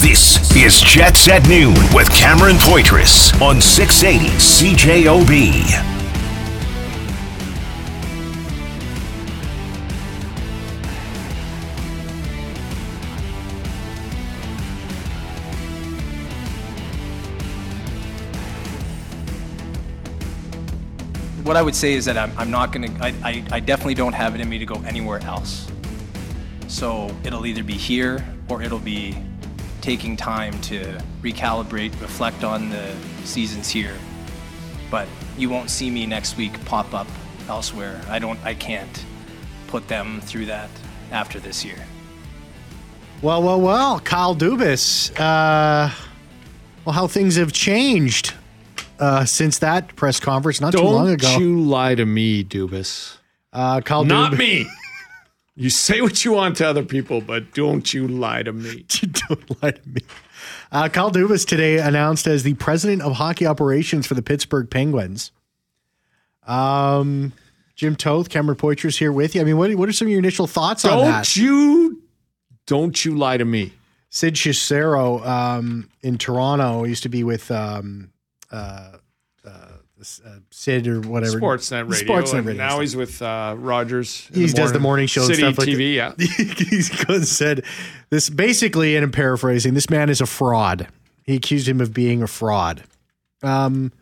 This is Jets at Noon with Cameron Poitras on 680 CJOB. what I would say is that I'm, I'm not going to, I, I definitely don't have it in me to go anywhere else. So it'll either be here or it'll be taking time to recalibrate, reflect on the seasons here. But you won't see me next week pop up elsewhere. I don't, I can't put them through that after this year. Well, well, well, Kyle Dubas. Uh, well, how things have changed uh, since that press conference not Don't too long ago. Don't you lie to me, Dubas. Uh, Kyle Not Dubas. me. You say what you want to other people, but don't you lie to me. Don't lie to me. Uh, Kyle Dubas today announced as the president of hockey operations for the Pittsburgh Penguins. Um, Jim Toth, Cameron Poitras here with you. I mean, what, what are some of your initial thoughts on that? Don't you don't you lie to me. Sid Seixeiro um, in Toronto used to be with um, uh, uh, uh, Sid or whatever. Sportsnet radio. Sportsnet and radio. Now he's with uh, Rogers. He does the morning show and City stuff like TV, yeah. He's said this basically, and I'm paraphrasing, this man is a fraud. He accused him of being a fraud. Um,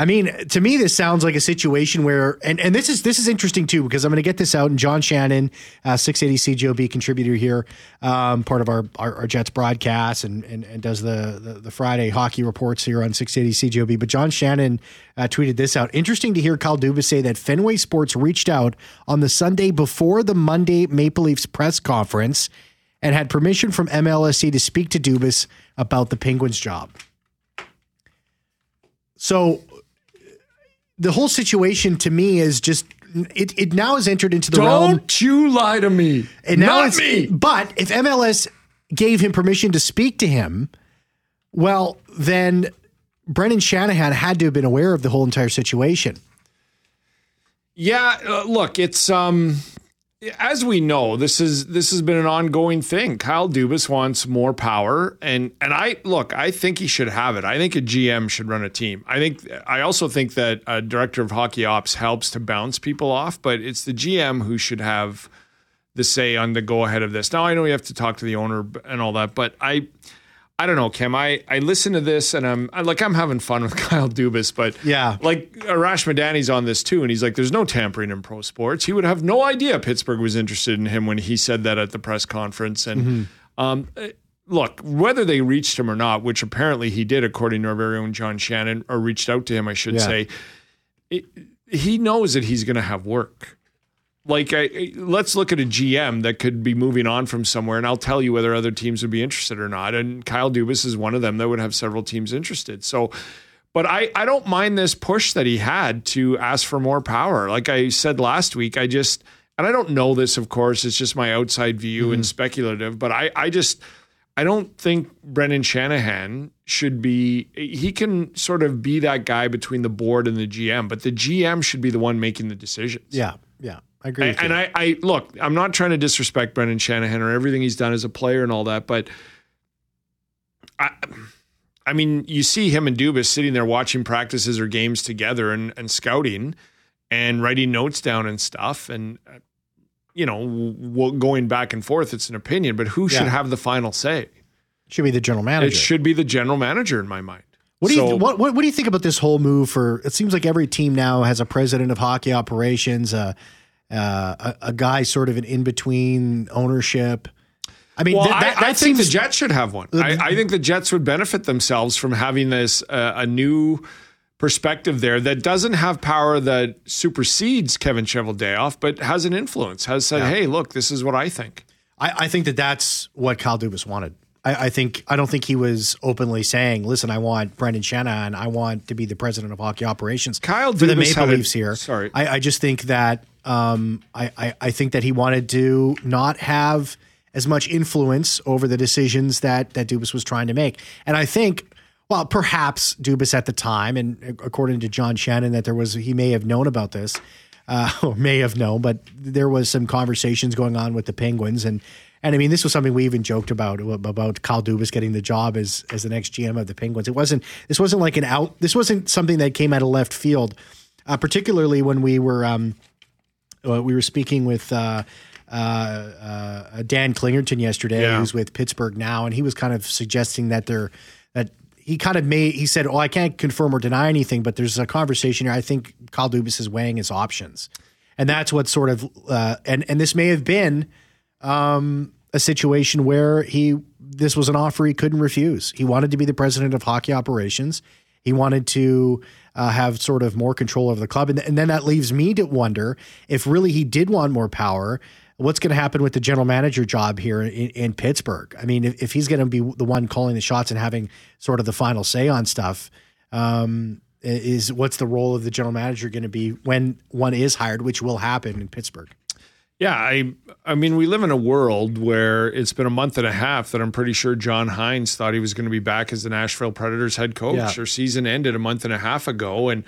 I mean, to me, this sounds like a situation where, and, and this is this is interesting too because I'm going to get this out. And John Shannon, uh, 680 CJOB contributor here, um, part of our, our our Jets broadcast, and and, and does the, the the Friday hockey reports here on 680 CJOB. But John Shannon uh, tweeted this out. Interesting to hear Kyle Dubas say that Fenway Sports reached out on the Sunday before the Monday Maple Leafs press conference and had permission from MLSE to speak to Dubas about the Penguins job. So the whole situation to me is just it, it now has entered into the realm Don't you lie to me. and now Not me. but if MLS gave him permission to speak to him, well then Brendan Shanahan had to have been aware of the whole entire situation. Yeah, uh, look, it's um as we know, this is this has been an ongoing thing. Kyle Dubas wants more power and and I look, I think he should have it. I think a GM should run a team. I think I also think that a director of hockey ops helps to bounce people off, but it's the GM who should have the say on the go ahead of this. Now I know you have to talk to the owner and all that, but I I don't know, Kim. I, I listen to this and I'm I, like I'm having fun with Kyle Dubas, but Yeah. like Arash Madani's on this too, and he's like, "There's no tampering in pro sports." He would have no idea Pittsburgh was interested in him when he said that at the press conference. And um, uh, look, whether they reached him or not, which apparently he did, according to our very own John Shannon, or reached out to him, I should Yeah. say, it, he knows that he's going to have work. Like, I, let's look at a GM that could be moving on from somewhere, and I'll tell you whether other teams would be interested or not. And Kyle Dubas is one of them that would have several teams interested. So, but I, I don't mind this push that he had to ask for more power. Like I said last week, I just, and I don't know this, of course, it's just my outside view and mm-hmm. speculative, but I, I just, I don't think Brendan Shanahan should be, he can sort of be that guy between the board and the GM, but the GM should be the one making the decisions. Yeah, yeah. I agree And, and. I, I look, I'm not trying to disrespect Brendan Shanahan or everything he's done as a player and all that, but I, I mean, you see him and Dubas sitting there watching practices or games together and, and scouting and writing notes down and stuff. And, uh, you know, w- going back and forth, it's an opinion, but who should have the final say? It Should be the general manager. It should be the general manager in my mind. What do you So- what, what what do you think about this whole move for? It seems like every team now has a president of hockey operations, uh, uh, a, a guy sort of an in between ownership. I mean, Well, th- that, I, that I think the Jets should have one. I, I think the Jets would benefit themselves from having this uh, a new perspective there that doesn't have power that supersedes Kevin Cheveldayoff, but has an influence. Has said, "Hey, look, this is what I think." I, I think that that's what Kyle Dubas wanted. I, I think I don't think he was openly saying, "Listen, I want Brendan Shanahan. I want to be the president of hockey operations." Kyle for the Maple a- Leafs here. sorry. I, I just think that um, I, I I think that he wanted to not have as much influence over the decisions that that Dubas was trying to make, and I think. Well, perhaps Dubas at the time, and according to John Shannon, that there was he may have known about this, uh, or may have known, but there was some conversations going on with the Penguins, and And I mean, this was something we even joked about about Kyle Dubas getting the job as as the next GM of the Penguins. It wasn't this wasn't like an out. This wasn't something that came out of left field, uh, particularly when we were um, uh, we were speaking with. Uh, uh, uh, Dan Kingerski yesterday, Yeah. who's with Pittsburgh now, and he was kind of suggesting that they're that he kind of made he said, "Oh, I can't confirm or deny anything, but there's a conversation here. I think Kyle Dubas is weighing his options, and that's what sort of uh, and and this may have been um, a situation where he this was an offer he couldn't refuse. He wanted to be the president of hockey operations. He wanted to uh, have sort of more control over the club, and, and then that leaves me to wonder if really he did want more power. What's going to happen with the general manager job here in, in Pittsburgh? I mean, if, if he's going to be the one calling the shots and having sort of the final say on stuff, um, is what's the role of the general manager going to be when one is hired, which will happen in Pittsburgh? Yeah, I I mean we live in a world where it's been a month and a half that I'm pretty sure John Hynes thought he was going to be back as the Nashville Predators head coach. Yeah. Their season ended a month and a half ago and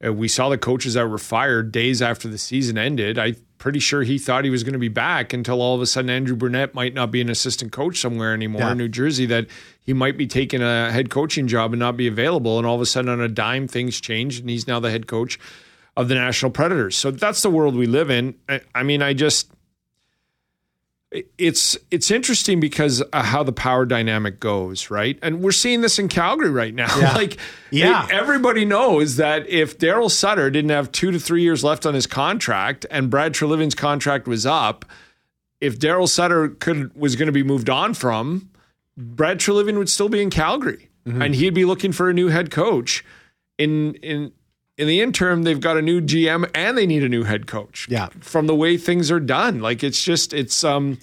we saw the coaches that were fired days after the season ended. I'm pretty sure he thought he was going to be back until all of a sudden Andrew Brunette might not be an assistant coach somewhere anymore Yeah. in New Jersey that he might be taking a head coaching job and not be available and all of a sudden on a dime things changed and he's now the head coach of the Nashville Predators. So that's the world we live in. I, I mean, I just it's it's interesting because how the power dynamic goes, right? And we're seeing this in Calgary right now. Yeah. like, Yeah. it- everybody knows that if Daryl Sutter didn't have two to three years left on his contract, and Brad Treliving's contract was up, if Daryl Sutter could was going to be moved on from, Brad Treliving would still be in Calgary, mm-hmm. and he'd be looking for a new head coach. In in in the interim, they've got a new GM and they need a new head coach. Yeah. from the way things are done, like it's just it's um.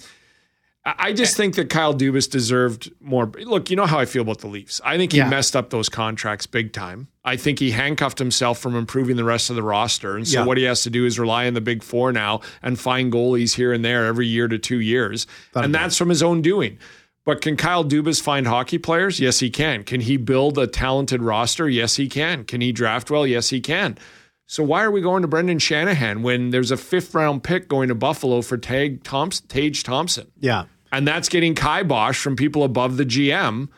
I just think that Kyle Dubas deserved more. Look, you know how I feel about the Leafs. I think he Yeah. messed up those contracts big time. I think he handcuffed himself from improving the rest of the roster. And so Yeah. what he has to do is rely on the big four now and find goalies here and there every year to two years. and that's from his own doing. But can Kyle Dubas find hockey players? Yes, he can. Can he build a talented roster? Yes, he can. Can he draft well? Yes, he can. So why are we going to Brendan Shanahan when there's a fifth round pick going to Buffalo for Tag Thompson, Tage Thompson? Yeah. and that's getting kibosh from people above the GM.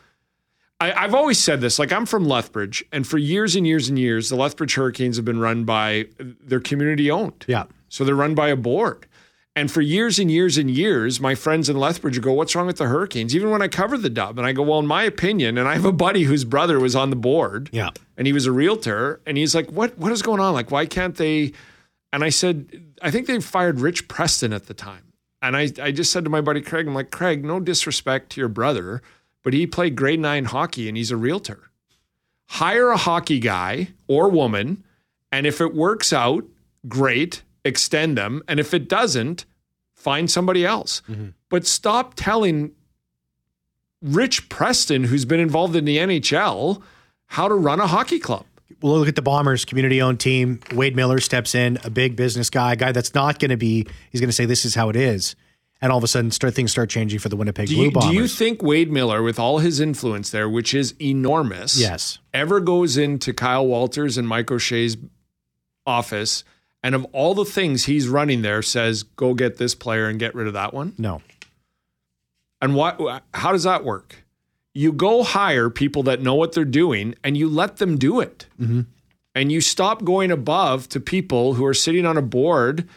I, I've always said this, like I'm from Lethbridge, and for years and years and years, the Lethbridge Hurricanes have been run by they're community owned. Yeah. So they're run by a board. And for years and years and years, my friends in Lethbridge would go, What's wrong with the Hurricanes? Even when I cover the dub. And I go, Well, in my opinion, and I have a buddy whose brother was on the board Yeah. and he was a realtor and he's like what what is going on like why can't they and i said i think they fired rich preston at the time and i i just said to my buddy craig i'm like craig no disrespect to your brother but he played grade 9 hockey and he's a realtor hire a hockey guy or woman and if it works out great extend them and if it doesn't find somebody else mm-hmm. but stop telling rich preston who's been involved in the nhl how to run a hockey club Well, look at the Bombers, community owned team. Wade Miller steps in, a big business guy, a guy that's not going to be, he's going to say, this is how it is. And all of a sudden, start, things start changing for the Winnipeg Do Blue you, Bombers. do you think Wade Miller, with all his influence there, which is enormous, Yes. ever goes into Kyle Walters and Mike O'Shea's office and of all the things he's running there says, go get this player and get rid of that one? No. And what? How does that work? You go hire people that know what they're doing and you let them do it. Mm-hmm. And you stop going above to people who are sitting on a board.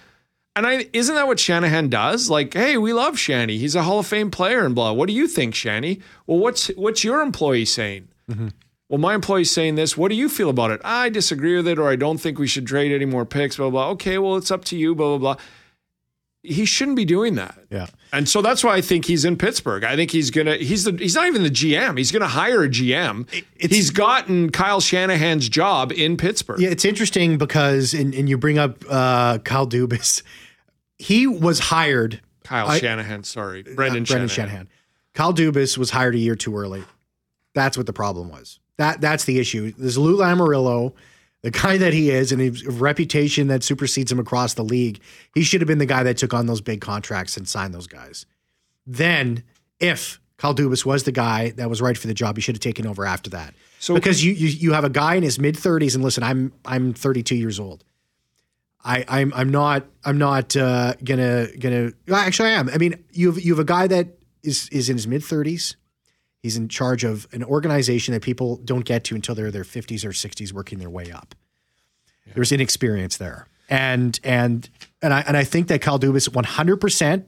And I isn't that what Shanahan does? Like, hey, we love Shanny. He's a Hall of Fame player and blah. What do you think, Shanny? Well, what's what's your employee saying? Mm-hmm. Well, my employee's saying this. What do you feel about it? I disagree with it, or I don't think we should trade any more picks, blah, blah. blah. Okay, well, it's up to you, blah, blah, blah. He shouldn't be doing that. Yeah. And so that's why I think he's in Pittsburgh. I think he's gonna he's the he's not even the GM. He's gonna hire a GM. it's- he's gotten Kyle Shanahan's job in Pittsburgh. Yeah, it's interesting because, and, and you bring up uh, Kyle Dubas, he was hired. Kyle I- Shanahan, sorry. Brendan, Brendan Shanahan. Shanahan. Kyle Dubas was hired a year too early. That's what the problem was. That That's the issue. There's Lou Lamoriello, the guy that he is, and his reputation that supersedes him across the league. He should have been the guy that took on those big contracts and signed those guys. Then, if Kyle Dubas was the guy that was right for the job, he should have taken over after that. So- because you, you you have a guy in his mid 30s, and listen, I'm I'm 32 years old. I, I'm I'm not I'm not uh, gonna gonna actually I am. I mean you have you have a guy that is is in his mid thirties. He's in charge of an organization that people don't get to until they're their fifties or sixties, working their way up. There's inexperience there, and and and I and I think that Kyle Dubas 100 percent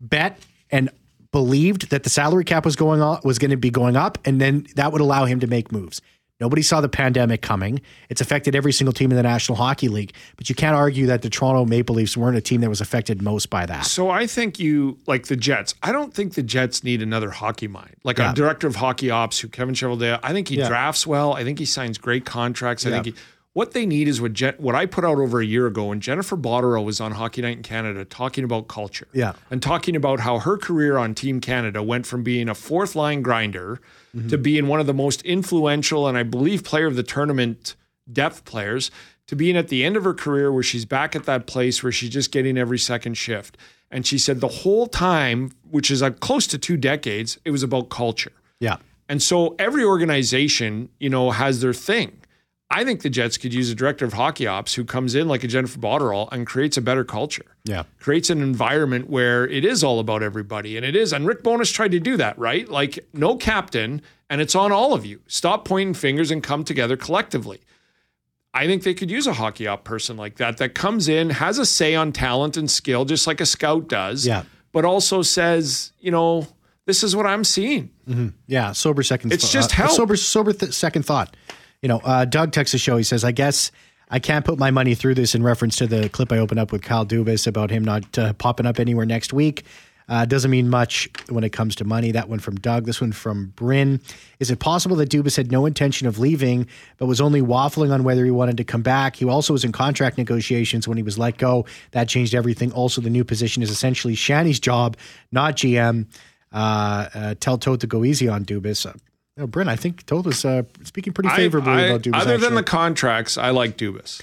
bet and believed that the salary cap was going on was going to be going up, and then that would allow him to make moves. Nobody saw the pandemic coming. It's affected every single team in the National Hockey League, but you can't argue that the Toronto Maple Leafs weren't a team that was affected most by that. So I think you like the Jets. I don't think the Jets need another hockey mind, like Yeah. a director of hockey ops who Kevin Cheveldae. I think he Yeah. drafts well. I think he signs great contracts. I Yeah. think he, what they need is what Jen, what I put out over a year ago when Jennifer Botterill was on Hockey Night in Canada talking about culture. Yeah. and talking about how her career on Team Canada went from being a fourth line grinder mm-hmm. to being one of the most influential and I believe player of the tournament depth players to being at the end of her career where she's back at that place where she's just getting every second shift. And she said the whole time, which is like close to two decades, it was about culture. Yeah. And so every organization, you know, has their thing. I think the Jets could use a director of hockey ops who comes in like a Jennifer Botterill and creates a better culture Yeah. creates an environment where it is all about everybody. And it is. And Rick Bowness tried to do that, right? Like, no captain, and it's on all of you. Stop pointing fingers and come together collectively. I think they could use a hockey op person like that that comes in, has a say on talent and skill, just like a scout does. Yeah. But also says, you know, this is what I'm seeing. Yeah, sober second. It's thought- just uh, help. sober, sober th- second thought. You know, uh, Doug texts the show. He says, "I guess I can't put my money through this." In reference to the clip I opened up with Kyle Dubas about him not uh, popping up anywhere next week. Uh, doesn't mean much when it comes to money. That one from Doug. This one from Bryn. Is it possible that Dubas had no intention of leaving, but was only waffling on whether he wanted to come back? He also was in contract negotiations when he was let go. That changed everything. Also, the new position is essentially Shanny's job, not GM. Uh, uh, tell Toad to go easy on Dubas. No, Bryn, I think was uh, speaking pretty favorably I- I- about Dubas. other than the contracts, I like Dubas.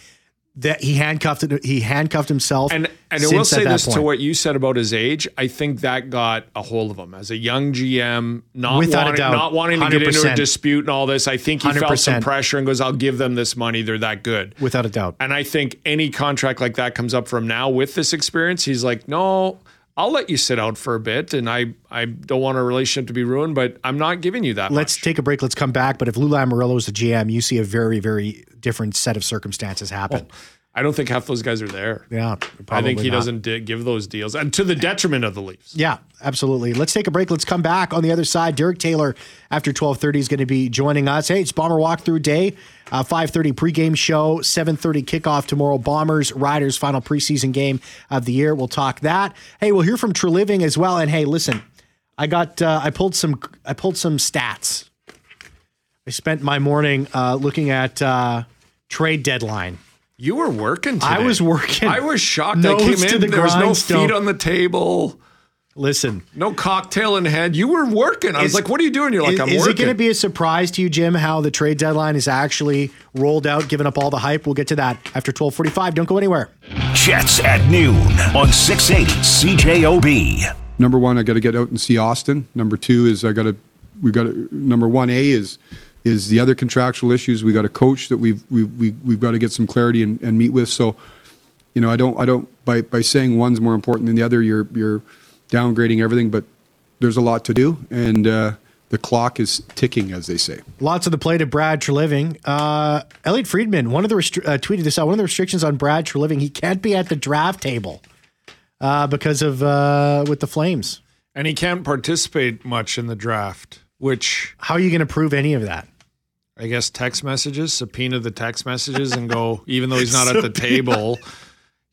that he handcuffed it, he handcuffed himself. And and I will say this to what you said about his age. I think that got a hold of him as a young GM, not Without a wanting, doubt. not wanting to get into a dispute and all this. I think he felt some pressure and goes, "I'll give them this money. They're that good." without a doubt. And I think any contract like that comes up from now with this experience. He's like, "No, I'll let you sit out for a bit, and I I don't want a relationship to be ruined, but I'm not giving you that." Let's much. take a break. Let's come back. But if Lou Lamoriello is the GM, you see a very, very different set of circumstances happen. I don't think half those guys are there. yeah, I think he not. doesn't di- give those deals, and to the detriment of the Leafs. Yeah, absolutely. Let's take a break. Let's come back on the other side. Derek Taylor after twelve thirty is going to be joining us. Hey, it's Bomber Walkthrough Day. Uh, Five thirty pregame show. Seven thirty kickoff tomorrow. Bombers Riders final preseason game of the year. We'll talk that. Hey, we'll hear from Treliving as well. And hey, listen, I got uh, I pulled some I pulled some stats. I spent my morning uh, looking at uh, trade deadline. You were working today. I was working. I was shocked. I came to in. the there was no grindstone. feet on the table, Listen, no cocktail in hand. You were working. I was like, "What are you doing?" You're like, is, "I'm is working." Is it going to be a surprise to you, Jim, how the trade deadline is actually rolled out, given up all the hype? We'll get to that after 1245. Don't go anywhere. Jets at noon on 680 CJOB. number one, I got to get out and see Austin. Number two is I got to we got to number one A is is the other contractual issues. We got a coach that we've we've we, we've got to get some clarity and, and meet with. So, you know, I don't I don't by by saying one's more important than the other. You're you're downgrading everything, but there's a lot to do, and uh, the clock is ticking, as they say. Lots of the plate of Brad Treliving. Uh, Elliot Friedman, one of the restri- uh, tweeted this out. One of the restrictions on Brad Treliving, he can't be at the draft table uh, because of uh, with the Flames. and he can't participate much in the draft, which How are you going to prove any of that? I guess text messages, subpoena the text messages, and go. Even though he's not at the table,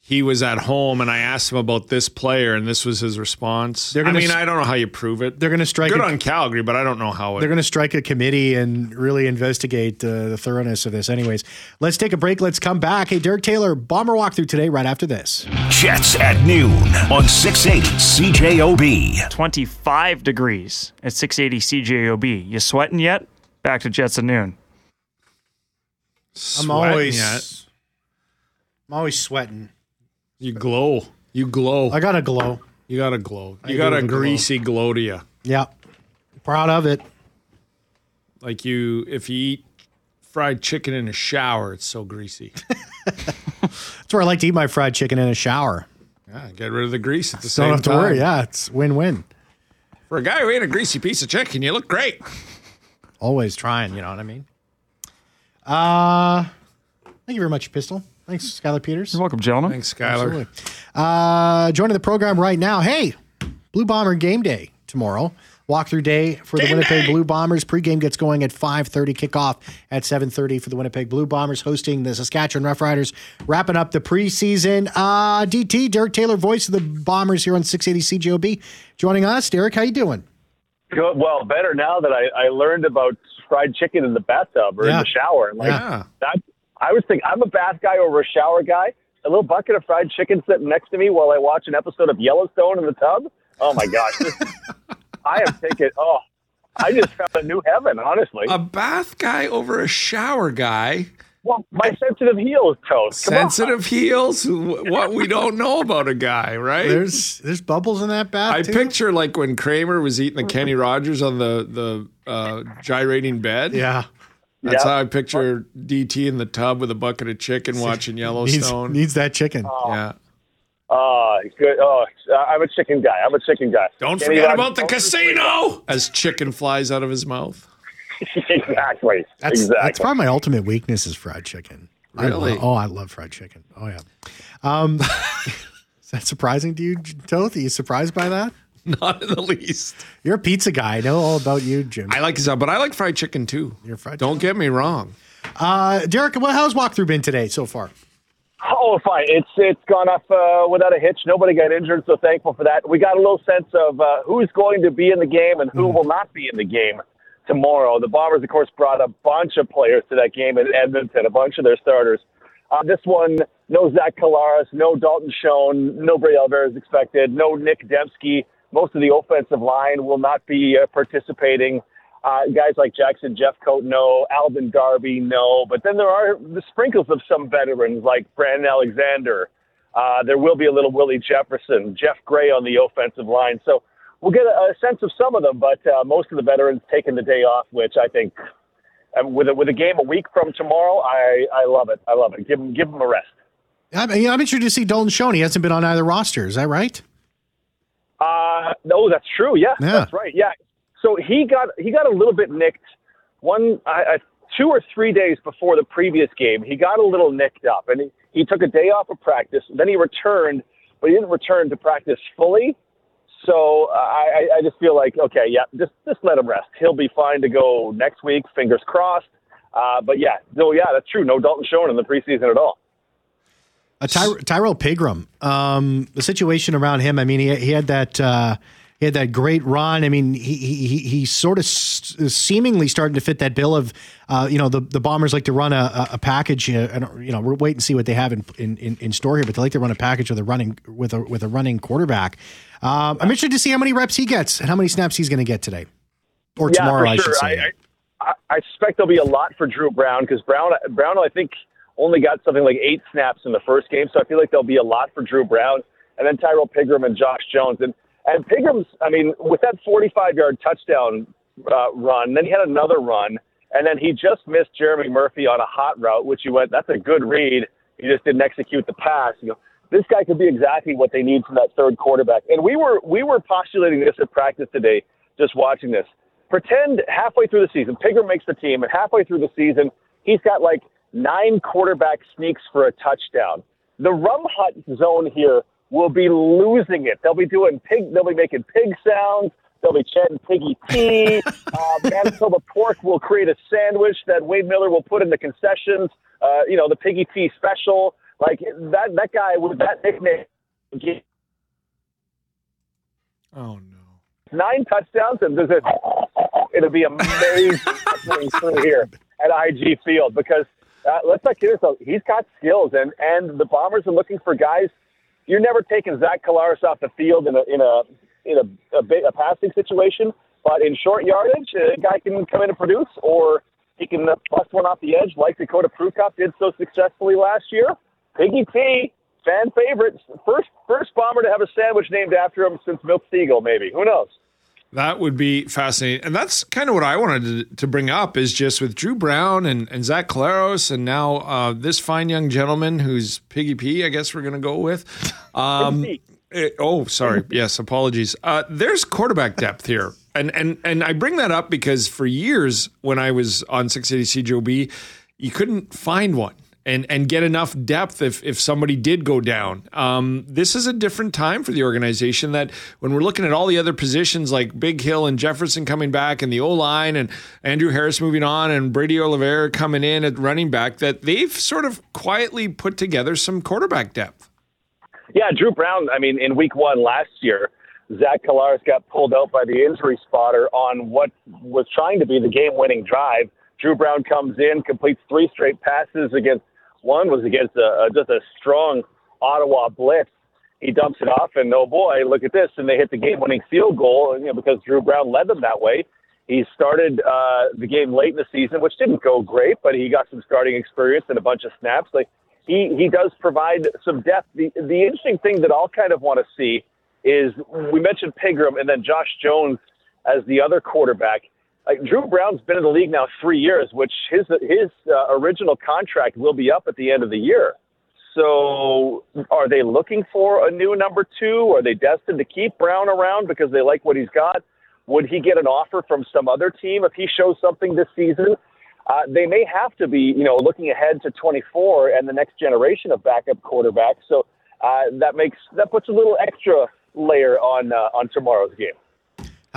he was at home, and I asked him about this player, and this was his response. They're I gonna I mean, I don't know how you prove it. They're going to strike. good a- on Calgary, but I don't know how it. They're going to strike a committee and really investigate uh, the thoroughness of this. Anyways, let's take a break. Let's come back. Hey, Derek Taylor, bomber walkthrough today, right after this. Jets at noon on 680 CJOB. 25 degrees at 680 CJOB. You sweating yet? Back to Jets at noon. I'm always, yet. I'm always sweating. You glow. You glow. I got a glow. you got a glow. I You got do a have a glow. greasy glow to you. Yeah, proud of it. Like you, if you eat fried chicken in a shower, it's so greasy. That's where I like to eat my fried chicken in a shower. Yeah, get rid of the grease at the same time. Don't have to time. worry. Yeah, it's win win. For a guy who ate a greasy piece of chicken, you look great. Always trying. You know what I mean? Uh, thank you very much, Pistol. Thanks, Skylar Peters. You're welcome, gentlemen. Thanks, Skylar. Uh, joining the program right now. Hey, Blue Bomber game day tomorrow. Walkthrough day for the Winnipeg Blue Bombers. Pregame gets going at 5:30. Kickoff at 7:30 for the Winnipeg Blue Bombers, hosting the Saskatchewan Roughriders. Wrapping up the preseason. Uh, DT Derek Taylor, voice of the Bombers here on 680 CJOB, joining us. Derek, how you doing? Good. Well, better now that I, I learned about fried chicken in the bathtub or Yeah. in the shower. Like Yeah. that, I was thinking I'm a bath guy over a shower guy. A little bucket of fried chicken sitting next to me while I watch an episode of Yellowstone in the tub. Oh my gosh, this, I am thinking. Oh, I just found a new heaven. Honestly, A bath guy over a shower guy. well, my sensitive heels, is toast. Come on. Sensitive heels. What we don't know about a guy, right? There's there's bubbles in that bath. I too? picture like when Kramer was eating the Kenny Rogers on the the uh, gyrating bed. Yeah. That's Yeah. how I picture DT in the tub with a bucket of chicken watching Yellowstone. needs that chicken. yeah. Oh, good. Oh, I'm a chicken guy. I'm a chicken guy. Don't Kenny forget about the casino as chicken flies out of his mouth. exactly. That's exactly. that's probably my ultimate weakness is fried chicken. I Really? love- oh, I love fried chicken. Oh yeah. Um, is that surprising to you, Toth? Are you surprised by that? Not in the least. You're a pizza guy. I know all about you, Jim. I like his, but I like fried chicken too. You're fried Don't get me wrong. Uh, Derek, what how's walkthrough been today so far? Oh, fine. It's it's gone off uh, without a hitch. Nobody got injured, so thankful for that. We got a little sense of uh, who's going to be in the game and who will not be in the game tomorrow. The Bombers, of course, brought a bunch of players to that game in Edmonton, a bunch of their starters. Uh, this one, no Zach Collaros, no Dalton Schoen, no Bray Alvarez expected, no Nic Demski. Most of the offensive line will not be uh, participating. Uh, guys like Jackson Jeffcoat, no. Alden Darby, no. But then there are the sprinkles of some veterans like Brandon Alexander. Uh, there will be a little Willie Jefferson, Geoff Gray on the offensive line. So we'll get a, a sense of some of them, but uh, most of the veterans taking the day off, which I think uh, with a, with a game a week from tomorrow, I, I love it. I love it. Give them, give them a rest. I'm, I'm interested to see Dalton Schoen. He hasn't been on either roster. Is that right? Uh, no, that's true. Yeah, Yeah. that's right. Yeah. So he got he got a little bit nicked one I, I, two or three days before the previous game. He got a little nicked up, and he, he took a day off of practice. Then he returned, but he didn't return to practice fully. So uh, I, I just feel like okay, yeah, just just let him rest. He'll be fine to go next week. Fingers crossed. Uh, but yeah, no, yeah, that's true. No Dalton Schoen in the preseason at all. Uh, Ty- Tyrrell Pigrome, um, the situation around him. I mean, he, he had that uh, he had that great run. I mean, he he he- sort of s- seemingly starting to fit that bill of uh, you know the, the Bombers like to run a, a package. I don't, you know, we'll wait and see what they have in, in, in store here, but they like to run a package with a running with a with a running quarterback. Um, I'm interested to see how many reps he gets and how many snaps he's going to get today or yeah, tomorrow. for I should say. I, I, I suspect there'll be a lot for Drew Brown because Brown, Brown, I think, only got something like eight snaps in the first game, so I feel like there'll be a lot for Drew Brown, and then Tyrrell Pigrome and Josh Jones, and and Pigrome's, I mean, with that 45-yard touchdown uh, run, then he had another run, and then he just missed Jeremy Murphy on a hot route, which you went, that's a good read. He just didn't execute the pass. You know, this guy could be exactly what they need from that third quarterback. And we were we were postulating this at practice today, just watching this. Pretend halfway through the season, Pigrome makes the team, and halfway through the season, he's got like nine quarterback sneaks for a touchdown. The rum hut zone here will be losing it. They'll be doing pig. They'll be making pig sounds. They'll be chanting piggy tea. uh, Manitoba Pork will create a sandwich that Wade Miller will put in the concessions. Uh, you know, the piggy tea special. Like that. That guy with that nickname. Oh no. nine touchdowns, and there's a, it'll be amazing through here at IG Field because uh, let's not kid ourselves. He's got skills, and and the Bombers are looking for guys. You're never taking Zach Collaros off the field in a in a in a a, big, a passing situation, but in short yardage, a guy can come in and produce, or he can bust one off the edge like Dakota Prukop did so successfully last year. Piggy T, fan favorite, first first bomber to have a sandwich named after him since Milt Stegall, maybe. Who knows? That would be fascinating. And that's kind of what I wanted to, to bring up is just with Drew Brown and, and Zach Collaros and now uh, this fine young gentleman who's Piggy P, I guess we're going to go with. Um, eh, oh, sorry. yes, apologies. Uh, there's quarterback depth here. And, and, and I bring that up because for years when I was on 680 CJOB, you couldn't find one and and get enough depth if if somebody did go down. Um, this is a different time for the organization. That when we're looking at all the other positions like Bighill and Jefferson coming back, and the O line, and Andrew Harris moving on, and Brady Oliveira coming in at running back, that they've sort of quietly put together some quarterback depth. Yeah, Drew Brown. I mean, in Week One last year. Zach Collaros got pulled out by the injury spotter on what was trying to be the game winning drive. Drew Brown comes in, completes three straight passes against one was against a, a, just a strong Ottawa blitz. He dumps it off, and oh boy, look at this! And they hit the game-winning field goal, you know, because Drew Brown led them that way. He started uh, the game late in the season, which didn't go great, but he got some starting experience and a bunch of snaps. Like he he does provide some depth. The the interesting thing that I'll kind of want to see is we mentioned Pigrome and then Josh Jones as the other quarterback like Drew Brown's been in the league now three years, which his his uh, original contract will be up at the end of the year. So, are they looking for a new number two? Are they destined to keep Brown around because they like what he's got? Would he get an offer from some other team if he shows something this season? Uh, they may have to be, you know, looking ahead to 24 and the next generation of backup quarterbacks. So uh, that makes that puts a little extra layer on uh, on tomorrow's game.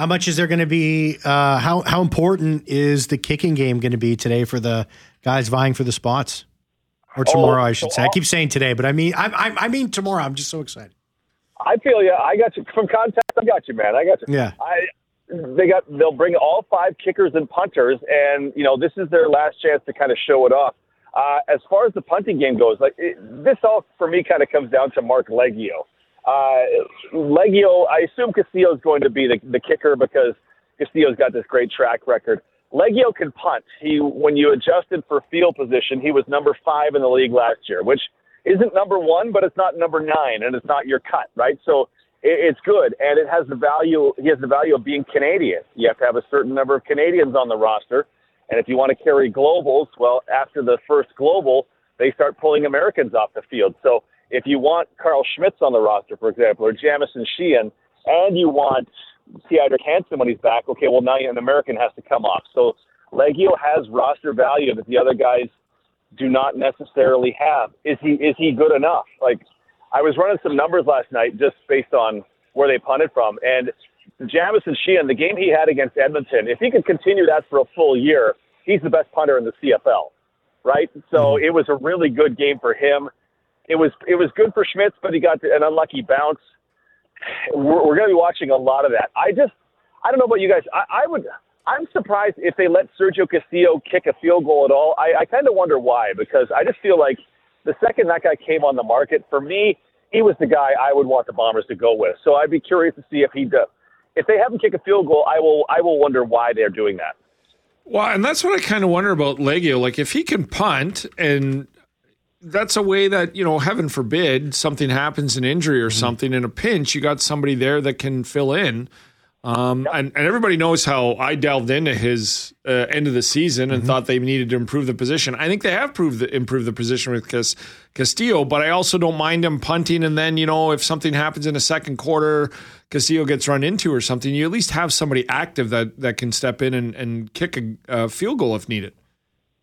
How much is there going to be? Uh, how how important is the kicking game going to be today for the guys vying for the spots, or tomorrow? Oh, I should so say. I keep saying today, but I mean I, I, I mean tomorrow. I'm just so excited. I feel you. I got you from contact. I got you, man. I got you. Yeah. I they got they'll bring all five kickers and punters, and you know this is their last chance to kind of show it off. Uh, as far as the punting game goes, like it, this all for me kind of comes down to Marc Liegghio. Uh, Liegghio, I assume Castillo is going to be the, the kicker because Castillo's got this great track record. Liegghio can punt. He, when you adjusted for field position, he was number five in the league last year, which isn't number one, but it's not number nine, and it's not your cut, right? So it, it's good, and it has the value. He has the value of being Canadian. You have to have a certain number of Canadians on the roster, and if you want to carry globals, well, after the first global, they start pulling Americans off the field. So if you want Carl Schmitz on the roster, for example, or Jamieson Sheahan, and you want Theodric Hansen when he's back, okay, well, now an American has to come off. So Liegghio has roster value that the other guys do not necessarily have. Is he is he good enough? Like I was running some numbers last night just based on where they punted from, and Jamieson Sheahan, the game he had against Edmonton, if he could continue that for a full year, he's the best punter in the CFL, right? So mm-hmm. it was a really good game for him it was it was good for Schmitz, but he got an unlucky bounce. We're, we're going to be watching a lot of that. I just I don't know about you guys. I, I would I'm surprised if they let Sergio Castillo kick a field goal at all. I, I kind of wonder why because I just feel like the second that guy came on the market, for me, he was the guy I would want the Bombers to go with. So I'd be curious to see if he does. If they have him kick a field goal, I will I will wonder why they're doing that. Well, and that's what I kind of wonder about Liegghio. Like if he can punt and that's a way that you know heaven forbid something happens an injury or mm-hmm. something in a pinch you got somebody there that can fill in um, yep. and, and everybody knows how I delved into his uh, end of the season and mm-hmm. thought they needed to improve the position. I think they have proved the, improved the position with Cas- Castillo, but I also don't mind him punting. And then, you know, if something happens in a second quarter, Castillo gets run into or something, you at least have somebody active that, that can step in and, and kick a, a field goal if needed.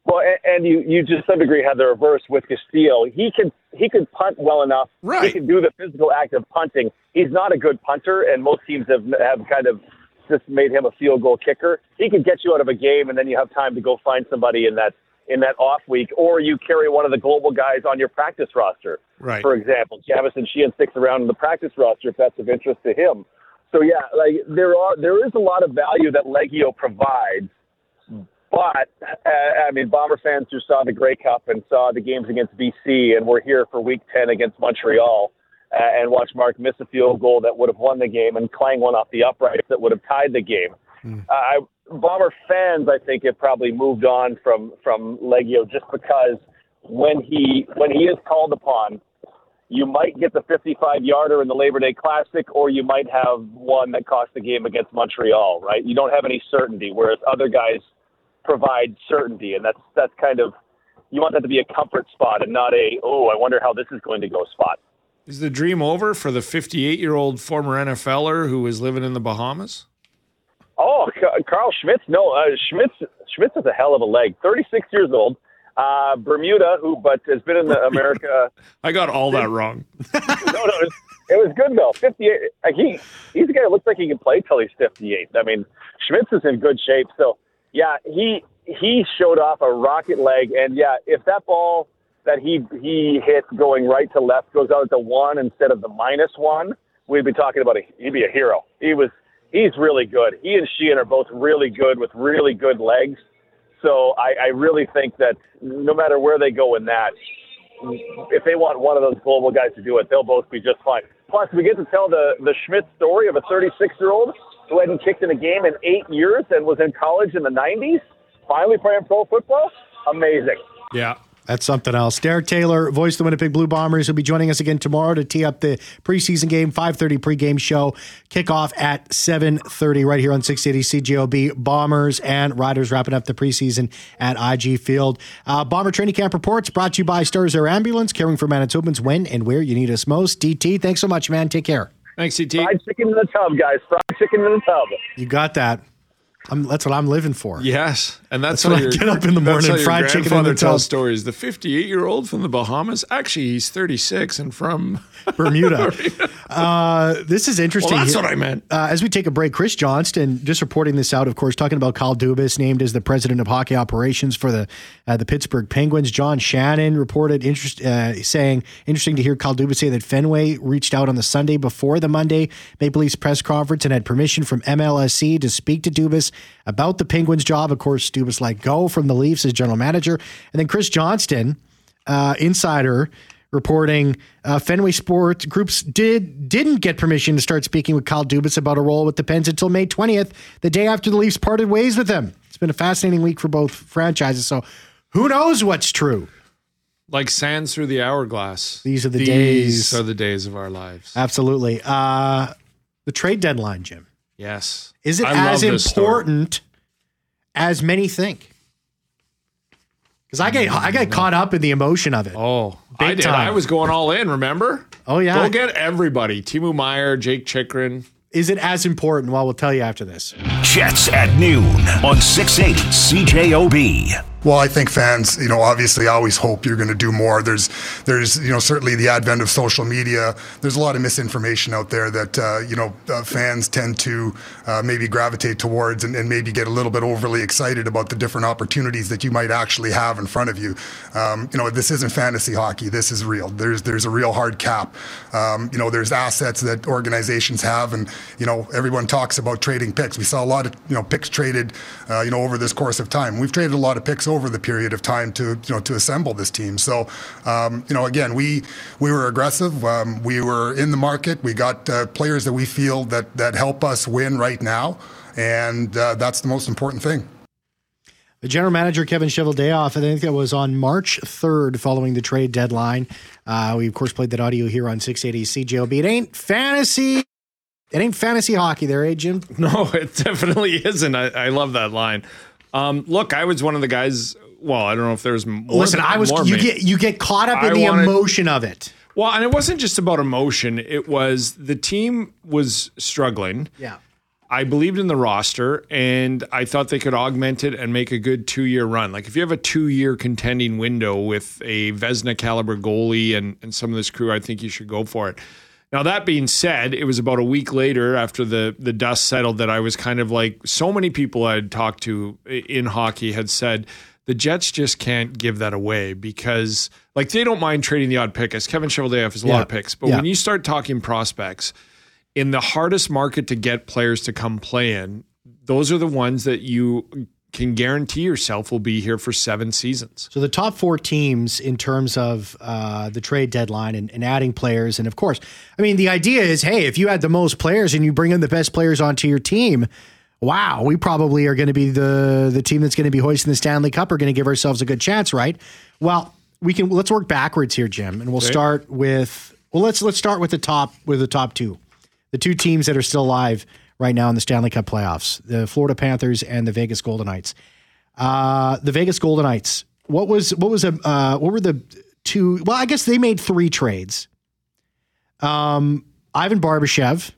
Well, and you you just to some degree had the reverse with Castillo. He could he could punt well enough. Right. He can do the physical act of punting. He's not a good punter, and most teams have have kind of just made him a field goal kicker. He could get you out of a game, and then you have time to go find somebody in that in that off week, or you carry one of the global guys on your practice roster. Right. For example, Jamieson Sheahan sticks around in the practice roster if that's of interest to him. So yeah, like there are there is a lot of value that Liegghio provides but uh, I mean, Bomber fans who saw the Grey Cup and saw the games against BC, and we're here for Week 10 against Montreal, uh, and watch Mark miss a field goal that would have won the game, and Klang one off the uprights that would have tied the game. Mm. Uh, I, Bomber fans, I think, have probably moved on from from Liegghio just because when he when he is called upon, you might get the 55 yarder in the Labor Day Classic, or you might have one that cost the game against Montreal, right? You don't have any certainty, whereas other guys provide certainty, and that's that's kind of you want that to be a comfort spot and not a oh I wonder how this is going to go spot. Is the dream over for the 58 year old former NFLer who is living in the Bahamas? Oh, Carl Schmitz. No, uh, Schmitz. Schmitz is a hell of a leg. 36 years old. Uh, Bermuda, who but has been in the America. I got all that wrong. no, no, it was, it was good though. 58. Like he, he's a guy that looks like he can play till he's 58. I mean, Schmitz is in good shape. So yeah, he he showed off a rocket leg, and yeah, if that ball that he he hit going right to left goes out at the one instead of the minus one, we'd be talking about a he'd be a hero. He was he's really good. He and Sheahan are both really good with really good legs. So I, I really think that no matter where they go in that, if they want one of those global guys to do it, they'll both be just fine. Plus, we get to tell the the Schmidt story of a 36 year old who hadn't kicked in a game in eight years and was in college in the 90s, finally playing pro football. Amazing. Yeah. That's something else. Derek Taylor, voice of the Winnipeg Blue Bombers, will be joining us again tomorrow to tee up the preseason game, 5.30 pregame show. Kickoff at 7.30 right here on 680 CJOB. Bombers and Riders wrapping up the preseason at IG Field. Uh, Bomber Training Camp Reports brought to you by Stars Air Ambulance, caring for Manitobans when and where you need us most. DT, thanks so much, man. Take care. Thanks, CT. Fried chicken in the tub, guys. Fried chicken in the tub. You got that. I'm, that's what I'm living for. Yes, and that's, That's how when I get up in the that's morning, how your fried chicken in the grandfather tells stories. The 58 year old from the Bahamas. Actually, he's 36 and from. Bermuda. uh, this is interesting. Well, that's what I meant. Uh, as we take a break, Chris Johnston just reporting this out. Of course, talking about Kyle Dubas named as the president of hockey operations for the uh, the Pittsburgh Penguins. John Shannon reported interest uh, saying interesting to hear Kyle Dubas say that Fenway reached out on the Sunday before the Monday Maple Leafs press conference and had permission from MLSE to speak to Dubas about the Penguins job. Of course, Dubas let go from the Leafs as general manager, and then Chris Johnston, uh, insider reporting uh, Fenway Sports Groups did didn't get permission to start speaking with Kyle Dubas about a role with the Pens until May 20th, the day after the Leafs parted ways with him. It's been a fascinating week for both franchises. So who knows what's true? Like sands through the hourglass. These are the These days. are the days of our lives. Absolutely. Uh, the trade deadline, Jim. Yes. Is it I as story. important as many think? Because I get mm-hmm. I get caught up in the emotion of it. Oh, I did. time. I was going all in. Remember? Oh, yeah. Go get everybody. Timo Meier, Jake Chychrun. Is it as important? Well, we'll tell you after this. Jets at noon on 680 CJOB. Well, I think fans, you know, obviously always hope you're going to do more. There's, there's, you know, certainly the advent of social media. There's a lot of misinformation out there that, uh, you know, uh, fans tend to uh, maybe gravitate towards and, and maybe get a little bit overly excited about the different opportunities that you might actually have in front of you. Um, you know, this isn't fantasy hockey. This is real. There's, there's a real hard cap. Um, you know, there's assets that organizations have, and you know, everyone talks about trading picks. We saw a lot of, you know, picks traded, uh, you know, over this course of time. We've traded a lot of picks over the period of time to you know to assemble this team. So um, you know again we we were aggressive. Um, we were in the market. We got uh, players that we feel that that help us win right now, and uh, that's the most important thing. The general manager, Kevin Cheveldayoff, I think that was on March 3rd following the trade deadline. Uh, we, of course, played that audio here on 680 CJOB. It ain't fantasy. It ain't fantasy hockey there, eh, Jim? No, it definitely isn't. I, I love that line. Um, look, I was one of the guys. Well, I don't know if there's more. Listen, I was you get you get caught up in I the wanted- emotion of it. Well, and it wasn't just about emotion. It was the team was struggling. Yeah. I believed in the roster and I thought they could augment it and make a good two year run. Like if you have a two year contending window with a Vezina caliber goalie and, and some of this crew, I think you should go for it. Now that being said, it was about a week later after the the dust settled that I was kind of like so many people I had talked to in hockey had said the Jets just can't give that away because like they don't mind trading the odd pick. As Kevin Cheveldayoff has a Yeah. lot of picks, but Yeah. when you start talking prospects in the hardest market to get players to come play in, those are the ones that you can guarantee yourself will be here for seven seasons. So the top four teams in terms of uh, the trade deadline and, and adding players, and of course, I mean the idea is, hey, if you had the most players and you bring in the best players onto your team, wow, we probably are going to be the the team that's going to be hoisting the Stanley Cup. Are going to give ourselves a good chance, right? Well, we can let's work backwards here, Jim, and we'll start with Well, let's let's start with the top with the top two, the two teams that are still alive right now in the Stanley Cup playoffs: the Florida Panthers and the Vegas Golden Knights. Uh, the Vegas Golden Knights. What was what was a uh, what were the two? Well, I guess they made three trades. Um, Ivan Barbashev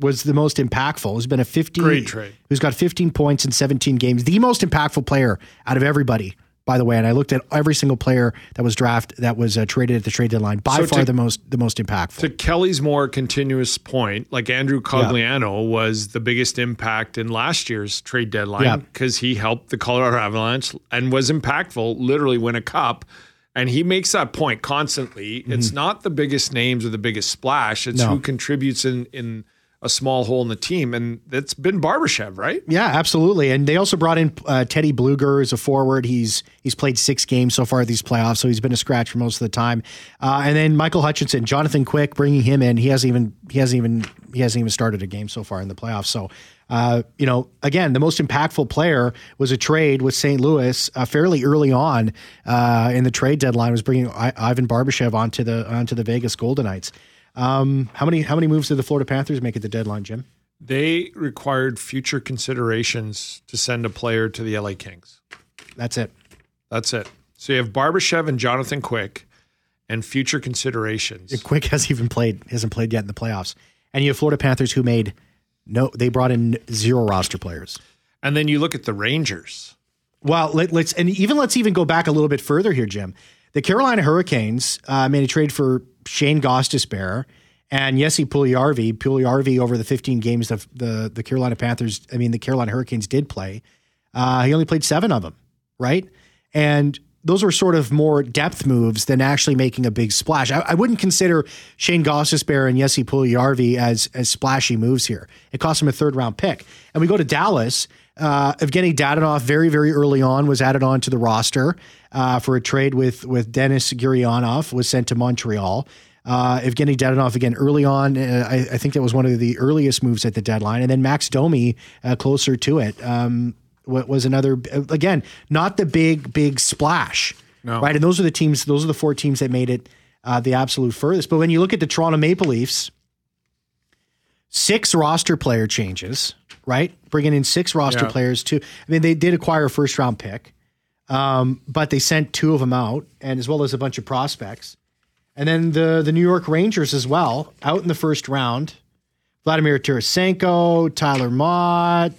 was the most impactful. Has been a 15 Great trade. Who's got 15 points in 17 games. The most impactful player out of everybody, by the way. And I looked at every single player that was draft that was uh, traded at the trade deadline. By So far to- the most the most impactful. To Kelly's more continuous point, like Andrew Cogliano was the biggest impact in last year's trade deadline because he helped the Colorado Avalanche and was impactful, literally win a cup. And he makes that point constantly. It's not the biggest names or the biggest splash. It's Mm-hmm. No. who contributes in in a small hole in the team, and it's been Barbashev, right? Yeah, absolutely. And they also brought in uh, Teddy Blueger as a forward. He's he's played six games so far these playoffs, so he's been a scratch for most of the time. Uh, and then Michael Hutchinson, Jonathan Quick, bringing him in. He hasn't even he hasn't even he hasn't even started a game so far in the playoffs. So. Uh, you know, again, the most impactful player was a trade with St. Louis uh, fairly early on uh, in the trade deadline. Was bringing I- Ivan Barbashev onto the onto the Vegas Golden Knights. Um, how many how many moves did the Florida Panthers make at the deadline, Jim? They required future considerations to send a player to the LA Kings. That's it. That's it. So you have Barbashev and Jonathan Quick and future considerations. Quick hasn't even played hasn't played yet in the playoffs. And you have Florida Panthers who made no they brought in zero roster players. And then you look at the Rangers. Well, let, us and even let's even go back a little bit further here, Jim. The Carolina Hurricanes uh, made a trade for Shane Gostisbehere and Jesse Puljujarvi. Puljujarvi over the 15 games that the the Carolina Panthers, I mean the Carolina Hurricanes did play. Uh, he only played seven of them, right? And those were sort of more depth moves than actually making a big splash. I, I wouldn't consider Shane Gostisbehere and Jesse Puljujarvi as as splashy moves here. It cost him a third round pick. And we go to Dallas. Uh, Evgeny Dadonov very very early on was added on to the roster uh, for a trade with with Denis Gurianov was sent to Montreal. Uh, Evgeny Dadonov again early on. Uh, I, I think that was one of the earliest moves at the deadline, and then Max Domi uh, closer to it um, was another. Again, not the big big splash, No. right? And those are the teams. Those are the four teams that made it uh, the absolute furthest. But when you look at the Toronto Maple Leafs, six roster player changes, right? Bringing in six roster Yeah. players too. I mean, they did acquire a first round pick, um, but they sent two of them out, and as well as a bunch of prospects. And then the the New York Rangers as well, out in the first round. Vladimir Tarasenko, Tyler Motte,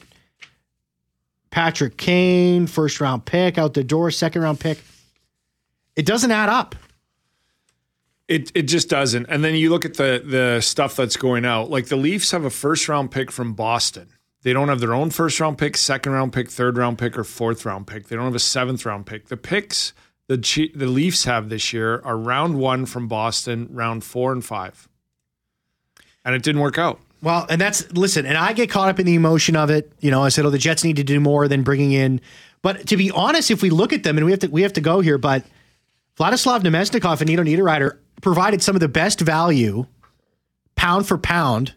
Patrick Kane, first round pick out the door, second round pick. It doesn't add up. It it just doesn't. And then you look at the the stuff that's going out. Like the Leafs have a first round pick from Boston. They don't have their own first round pick, second round pick, third round pick, or fourth round pick. They don't have a seventh round pick. The picks the the Leafs have this year are round one from Boston, round four and five, and it didn't work out. Well, and that's listen, and I get caught up in the emotion of it. You know, I said, "Oh, the Jets need to do more than bringing in." But to be honest, if we look at them, and we have to, we have to go here, but Vladislav Namestnikov and Nino Niederreiter provided some of the best value, pound for pound,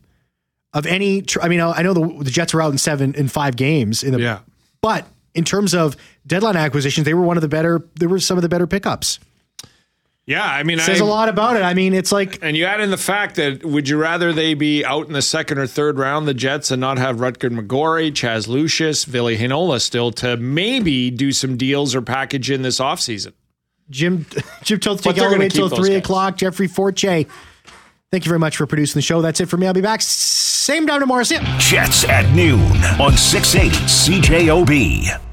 of any. Tr- I mean, I know the, the Jets were out in seven in five games in the, Yeah. but in terms of deadline acquisitions, they were one of the better. There were some of the better pickups. Yeah, I mean, Says I, a lot about it. I mean, it's like And you add in the fact that would you rather they be out in the second or third round, the Jets, and not have Rutger McGroarty, Chaz Lucius, Billy Hinola still to maybe do some deals or package in this offseason? Jim Jim Toth But take all the gonna way until three guys. o'clock. Jeffrey Forte. Thank you very much for producing the show. That's it for me. I'll be back same time tomorrow. See ya. Jets at noon on 680 CJOB.